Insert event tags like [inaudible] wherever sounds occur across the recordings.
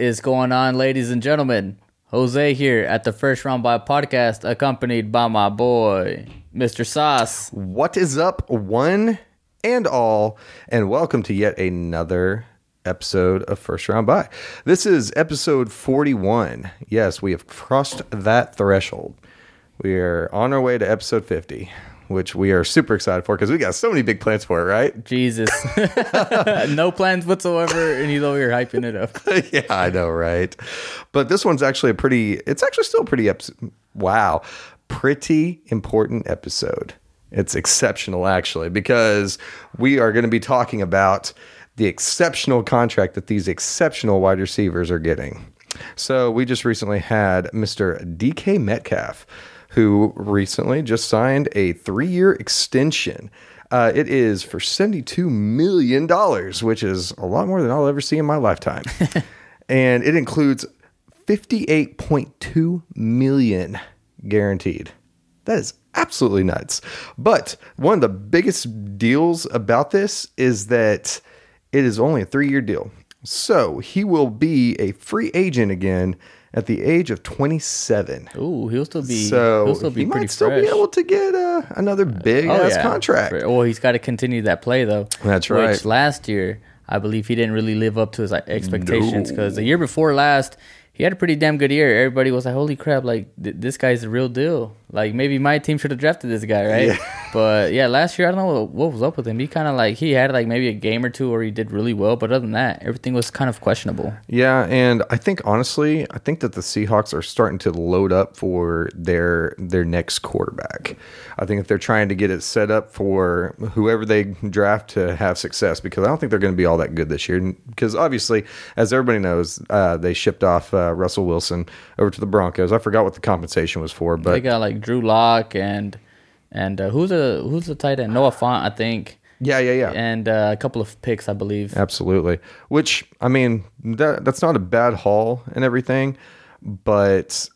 is going on, ladies and gentlemen? Jose here at the First Round Buy Podcast, accompanied by my boy, Mr. Sauce. What is up, one and all, and welcome to yet another episode of First Round Buy. This is episode 41. Yes, we have crossed that threshold. We are on our way to episode 50, which we are super excited for because we got so many big plans for it, right? Jesus. [laughs] [laughs] no plans whatsoever, and he's over here hyping it up. [laughs] yeah, I know, right? But this one's actually a pretty, it's actually still pretty, episode. wow, pretty important episode. It's exceptional, actually, because we are going to be talking about the exceptional contract that these exceptional wide receivers are getting. So we just recently had Mr. DK Metcalf, who recently just signed a three year extension. Uh, it is for $72 million, which is a lot more than I'll ever see in my lifetime. [laughs] and it includes 58.2 million guaranteed. That is absolutely nuts. But one of the biggest deals about this is that it is only a three year deal. So he will be a free agent again at the age of 27. Ooh, he'll still be. So he'll still be he pretty might still fresh. be able to get uh, another big Oh, ass yeah. contract. Well, he's got to continue that play though. That's Which right. last year, I believe he didn't really live up to his like, expectations No. because the year before last, he had a pretty damn good year. Everybody was like, "Holy crap! Like th- this guy's the real deal." Like maybe my team should have drafted this guy, right? Yeah. [laughs] But yeah, last year I don't know what, what was up with him. He kind of like he had like maybe a game or two where he did really well, but other than that, everything was kind of questionable. Yeah, and I think honestly, I think that the Seahawks are starting to load up for their their next quarterback. I think if they're trying to get it set up for whoever they draft to have success, because I don't think they're going to be all that good this year. Because obviously, as everybody knows, uh, they shipped off uh, Russell Wilson over to the Broncos. I forgot what the compensation was for, but they got like Drew Lock and and uh, who's a who's the tight end? Noah Fant, I think, yeah, yeah, yeah. and uh, a couple of picks, I believe. Absolutely. Which I mean, that that's not a bad haul and everything, but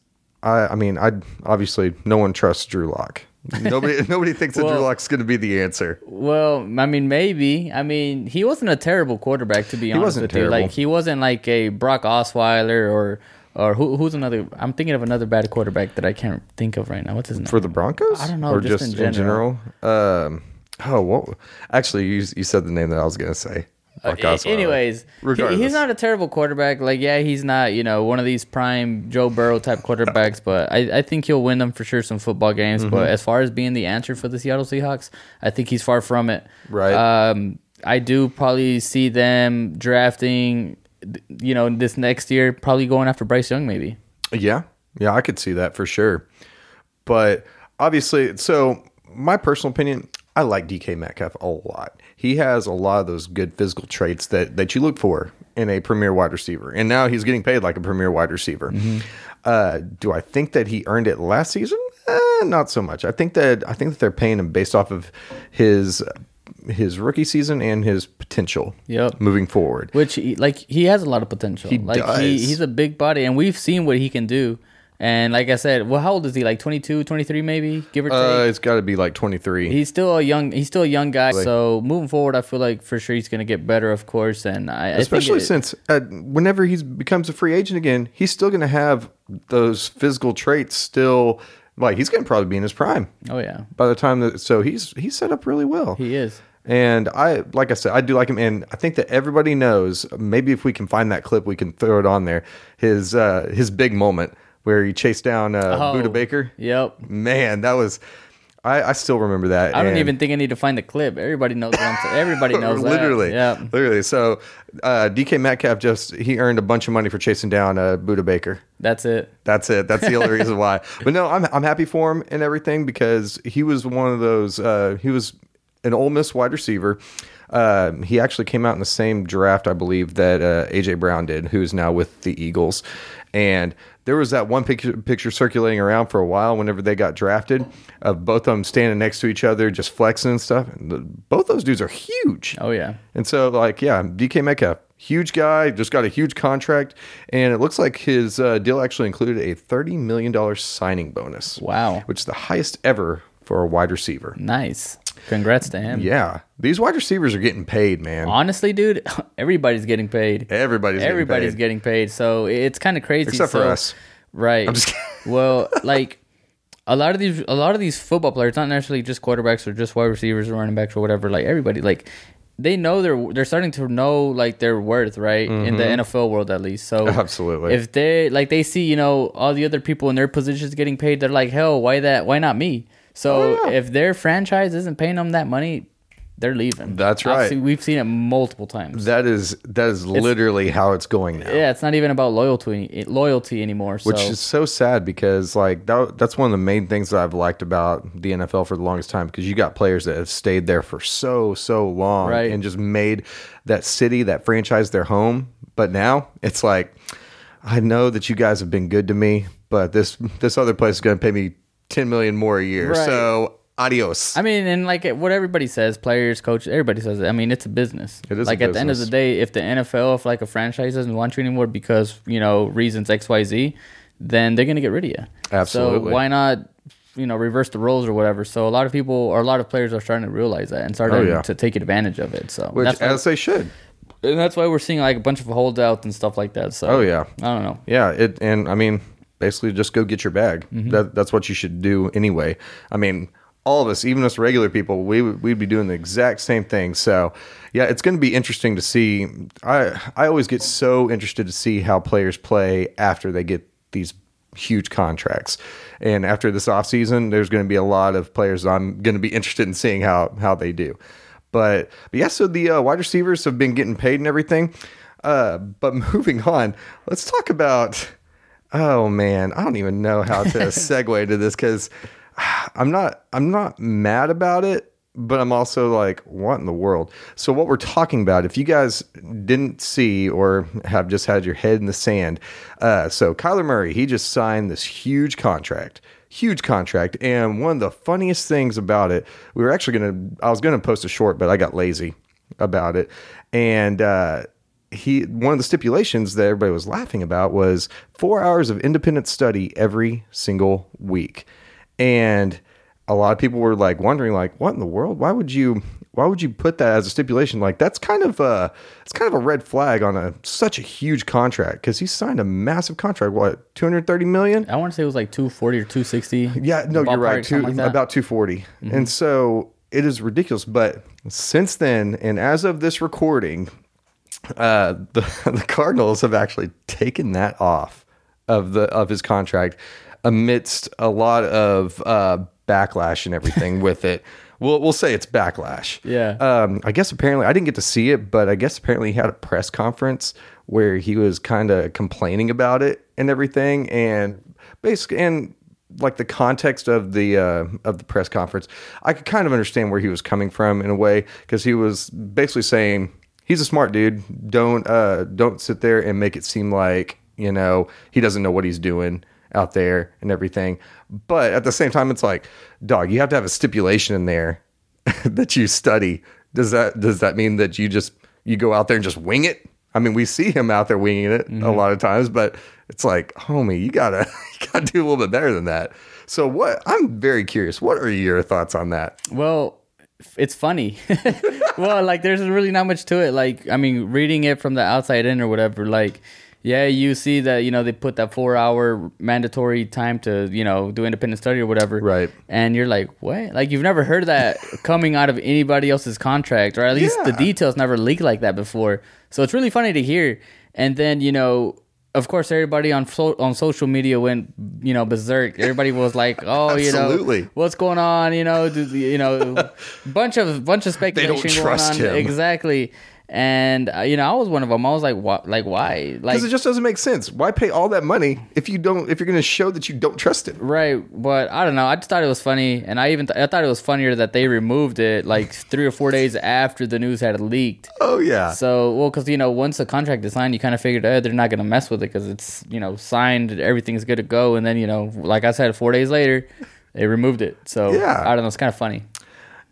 I I mean, I obviously no one trusts Drew Lock. [laughs] Nobody nobody thinks that Drew Well- Lock's going to be the answer. Well, I mean, maybe. I mean, he wasn't a terrible quarterback to be honest wasn't with terrible. you. Like he wasn't like a Brock Osweiler or or who, who's another. I'm thinking of another bad quarterback that I can't think of right now. What's his name? For the Broncos? I don't know, Or just just, in in general? Um oh, what actually you you said the name that I was going to say. A- Osweiler. Anyways, he- he's not a terrible quarterback. Like, yeah, he's not, you know, one of these prime Joe Burrow type [laughs] quarterbacks, but I, I think he'll win them for sure some football games. Mm-hmm. But as far as being the answer for the Seattle Seahawks, I think he's far from it. Right. Um, I do probably see them drafting, you know, this next year, probably going after Bryce Young, maybe. Yeah, yeah, I could see that for sure. But obviously, so my personal opinion, I like DK Metcalf a lot. He has a lot of those good physical traits that that you look for in a premier wide receiver, and now he's getting paid like a premier wide receiver. Uh, do I think that he earned it last season? Eh, not so much. I think that I think that they're paying him based off of his his rookie season and his potential. Yep. moving forward. Which, he, like, he has a lot of potential. He like, does. He, he's a big body, and we've seen what he can do. And like I said, well, how old is he? Like 22, 23 maybe, give or take? Uh, it's got to be like twenty three. He's still a young. He's still a young guy. So moving forward, I feel like for sure he's going to get better, of course. And I, I especially think it- since uh, whenever he becomes a free agent again, he's still going to have those physical traits still. Like he's going to probably be in his prime oh yeah, by the time that. So he's he's set up really well. he is. And I, like I said, I do like him, and I think that everybody knows. Maybe if we can find that clip, we can throw it on there. His uh, his big moment where he chased down uh, Oh, Budda Baker. Yep. Man, that was. I, I still remember that. I don't even think I need to find the clip. Everybody knows. What I'm saying. Everybody [laughs] knows. literally, Yeah. literally. So uh, DK Metcalf just he earned a bunch of money for chasing down uh, Budda Baker. That's it. That's it. That's the only reason why. [laughs] But no, I'm I'm happy for him and everything because he was one of those. Uh, he was an Ole Miss wide receiver. Uh, he actually came out in the same draft, I believe, that uh, AJ Brown did, who is now with the Eagles. And there was that one picture, picture circulating around for a while whenever they got drafted of both of them standing next to each other, just flexing and stuff. And the, both those dudes are huge. Oh yeah. And so, like, yeah, DK Metcalf, huge guy, just got a huge contract, and it looks like his uh, deal actually included a thirty million dollars signing bonus. Wow. which is the highest ever for a wide receiver. Nice. Congrats to him. Yeah, These wide receivers are getting paid, man. Honestly, dude, [laughs] everybody's getting paid. Everybody's getting Everybody's paid. getting paid. So it's kind of crazy. Except for us. Right. just kidding. [laughs] well, like a lot of these a lot of these football players, not necessarily just quarterbacks or just wide receivers or running backs or whatever, like everybody, like they know they're they're starting to know like their worth, right? In the NFL world at least. So Mm-hmm. Absolutely. If they like they see, you know, all the other people in their positions getting paid, they're like, Hell, why that why not me? So Oh, yeah. if their franchise isn't paying them that money, they're leaving. That's right. Obviously, we've seen it multiple times. That is that is literally how it's going now. yeah, it's not even about loyalty loyalty anymore. So Which is so sad because like that, that's one of the main things that I've liked about the NFL for the longest time because you got players that have stayed there for so so long Right. and just made that city that franchise their home. But now it's like I know that you guys have been good to me, but this this other place is going to pay me ten million more a year. Right. So adios. I mean, and like what everybody says, players, coaches, everybody says it. I mean, it's a business. It is a Like at the end of the day, if the NFL, if like a franchise doesn't want you anymore because you know reasons X, Y, Z, then they're gonna get rid of you. Absolutely. So why not, you know, reverse the roles or whatever? So a lot of people or a lot of players are starting to realize that and starting Oh, yeah. to take advantage of it. So Which as they should. and that's why we're seeing like a bunch of holdouts and stuff like that. So Oh, yeah. I don't know. Yeah, it and I mean, basically just go get your bag. That that's what you should do anyway. I mean, all of us, even us regular people, we we'd be doing the exact same thing. So, yeah, it's going to be interesting to see. I I always get so interested to see how players play after they get these huge contracts. And after this offseason, there's going to be a lot of players I'm going to be [laughs] interested in seeing how how they do. But, but yeah, so the uh, wide receivers have been getting paid and everything. Uh, but [laughs] moving on, let's talk about. Oh man, I don't even know how to [laughs] segue to this because [sighs] I'm not I'm not mad about it, but I'm also like, what in the world? So what we're talking about, if you guys didn't see or have just had your head in the sand, uh, so Kyler Murray, he just signed this huge contract huge contract and one of the funniest things about it we were actually gonna i was gonna post a short but i got lazy about it and uh he one of the stipulations that everybody was laughing about was four hours of independent study every single week and a lot of people were like wondering like what in the world why would you why would you put that as a stipulation like that's kind of uh it's kind of a red flag on a such a huge contract because he signed a massive contract what 230 million I want to say it was like two forty or two sixty. yeah, no, you're right. Two, Like about 240. And so it is ridiculous. But since then, and as of this recording, uh, the, [laughs] the Cardinals have actually taken that off of the of his contract amidst a lot of uh, backlash and everything with it. [laughs] We'll, we'll say it's backlash. Yeah. Um, I guess apparently I didn't get to see it, but I guess apparently he had a press conference where he was kind of complaining about it and everything, and basically and like the context of the uh, of the press conference, I could kind of understand where he was coming from in a way because he was basically saying he's a smart dude. Don't uh, don't sit there and make it seem like you know he doesn't know what he's doing out there and everything. But at the same time, it's like, dog, you have to have a stipulation in there [laughs] that you study. Does that does that mean that you just you go out there and just wing it? I mean, we see him out there winging it a lot of times, but it's like, homie, you gotta [laughs] you gotta do a little bit better than that. So what? I'm very curious. What are your thoughts on that? Well, it's funny. [laughs] well, like there's really not much to it. Like I mean, reading it from the outside in or whatever. Like, yeah, you see that you know they put that four hour mandatory time to you know do independent study or whatever. Right. And you're like, what? Like you've never heard that [laughs] coming out of anybody else's contract, or at least the details never leaked like that before. So it's really funny to hear. And then you know. Of course, everybody on so- on social media went, you know, berserk. Everybody was like, [laughs] "Oh, you know, what's going on? You know, do, you know, [laughs] bunch of bunch of speculation They trust going on. him. Exactly. And uh, you know, I was one of them. I was like, "What? Like, why? Like, Because it just doesn't make sense. Why pay all that money if you don't if you're going to show that you don't trust it? right?" But I don't know. I just thought it was funny, and I even th- I thought it was funnier that they removed it like three or four days after the news had leaked. Oh yeah. So, well, because you know, once the contract is signed, you kind of figured, oh, they're not gonna mess with it because it's you know signed, everything's good to go, and then you know, like I said, four days later, they removed it. So Yeah. I don't know. It's kind of funny.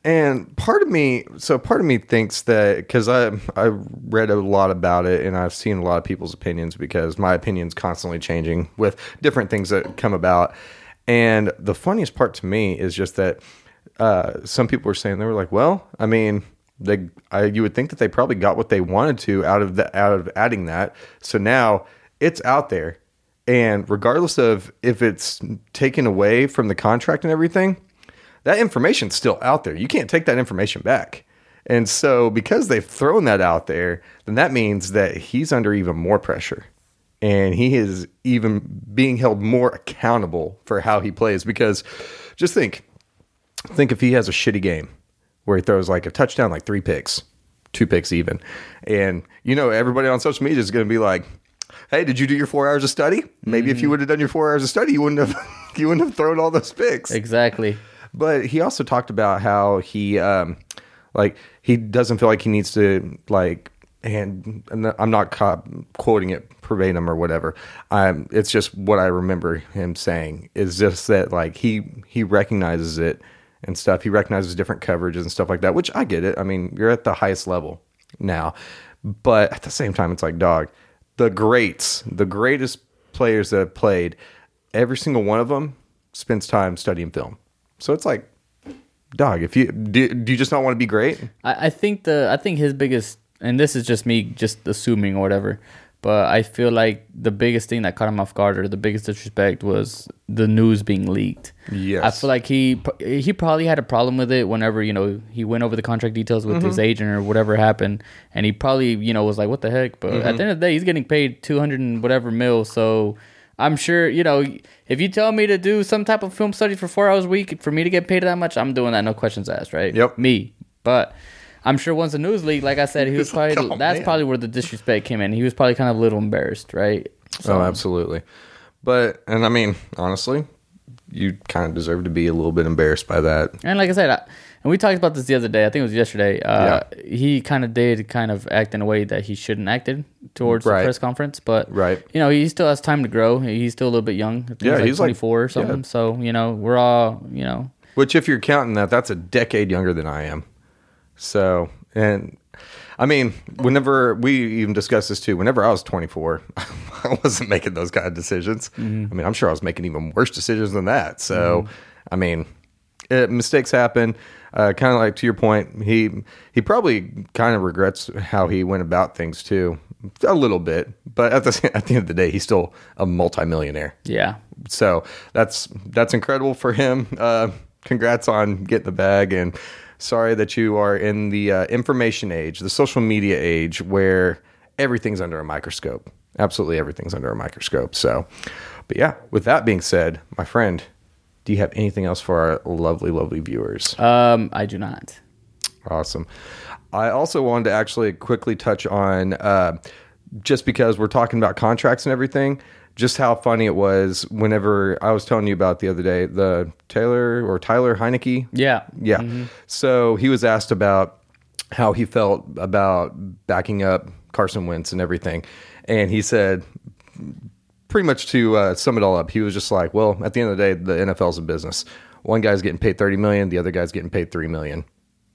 And part of me, so part of me thinks that because I I read a lot about it and I've seen a lot of people's opinions because my opinion's constantly changing with different things that come about. And the funniest part to me is just that uh, some people were saying they were like, well, I mean, They, I, you would think that they probably got what they wanted to out of the out of adding that. So now it's out there, and regardless of if it's taken away from the contract and everything, that information's still out there. You can't take that information back. And so, because they've thrown that out there, then that means that he's under even more pressure. And he is even being held more accountable for how he plays. Because just think think if he has a shitty game where he throws like a touchdown, like three picks, two picks even. And, you know, everybody on social media is going to be like, hey, did you do your four hours of study? Maybe if you mm-hmm. would have done your four hours of study, you wouldn't have [laughs] you wouldn't have thrown all those picks. Exactly. But he also talked about how he, um, like, he doesn't feel like he needs to, like, and, and I'm not co- quoting it verbatim or whatever. Um, it's just what I remember him saying is just that, like, he he recognizes it and stuff. He recognizes different coverages and stuff like that, which I get it. I mean, you're at the highest level now, but at the same time, it's like, dog, the greats, the greatest players that have played, every single one of them spends time studying film. So it's like, dog, if you do, do you just not want to be great? I, I think the I think his biggest and this is just me just assuming or whatever, but I feel like the biggest thing that caught him off guard or the biggest disrespect was the news being leaked. Yes. I feel like he he probably had a problem with it whenever you know he went over the contract details with his mm-hmm. agent or whatever happened, and he probably you know was like, "What the heck?" But at mm-hmm. the end of the day, he's getting paid two hundred and whatever mil, so. I'm sure you know if you tell me to do some type of film study for four hours a week for me to get paid that much, I'm doing that, no questions asked, right? Yep. Me, but I'm sure once the news leaked, like I said, he [laughs] was probably oh, that's man. probably where the disrespect came in. He was probably kind of a little embarrassed, right? oh, absolutely. But, and I mean, honestly, you kind of deserve to be a little bit embarrassed by that. And like I said, I, and we talked about this the other day. I think it was yesterday. Uh, He kind of did kind of act in a way that he shouldn't acted towards Right. the press conference, but Right. you know, he still has time to grow. He's still a little bit young. Yeah, he's like he's like- 24 or something. So you know, we're all you know. Which, if you're counting that, that's a decade younger than I am. So, and I mean, whenever we even discussed this too, whenever I was 24, [laughs] I wasn't making those kind of decisions. I mean, I'm sure I was making even worse decisions than that. So, I mean, it, mistakes happen. Uh, kind of like to your point, he he probably kind of regrets how he went about things too, a little bit. But at the [laughs] at the end of the day, he's still a multimillionaire. Yeah, So that's that's incredible for him. Uh, congrats on getting the bag, and sorry that you are in the uh, information age, the social media age, where everything's under a microscope. Absolutely everything's under a microscope. So, but yeah. With that being said, my friend, do you have anything else for our lovely, lovely viewers? um, I do not. Awesome. I also wanted to actually quickly touch on uh, just because we're talking about contracts and everything, just how funny it was whenever I was telling you about the other day, the Taylor or Tyler Heinicke. Yeah, Yeah. So he was asked about how he felt about backing up Carson Wentz and everything. And he said, pretty much to uh, sum it all up, he was just like, well, at the end of the day, the NFL's a business. One guy's getting paid 30 million, the other guy's getting paid 3 million.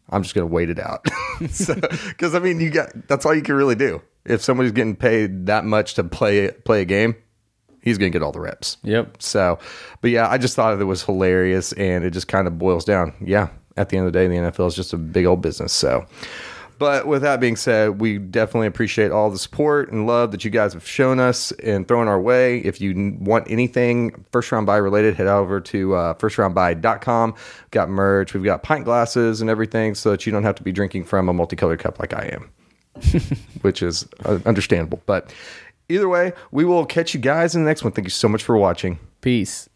I'm just going to wait it out. [laughs] Because, I mean, you got that's all you can really do. If somebody's getting paid that much to play play a game, he's going to get all the reps. Yep. So, but yeah, I just thought it was hilarious, and it just kind of boils down. Yeah, at the end of the day, the NFL is just a big old business. So, but with that being said, we definitely appreciate all the support and love that you guys have shown us and thrown our way. If you want anything first round buy related, head over to uh, firstroundbuy.com. We've got merch, we've got pint glasses and everything, so that you don't have to be drinking from a multicolored cup like I am [laughs] which is uh, understandable. But either way, we will catch you guys in the next one. Thank you so much for watching. Peace.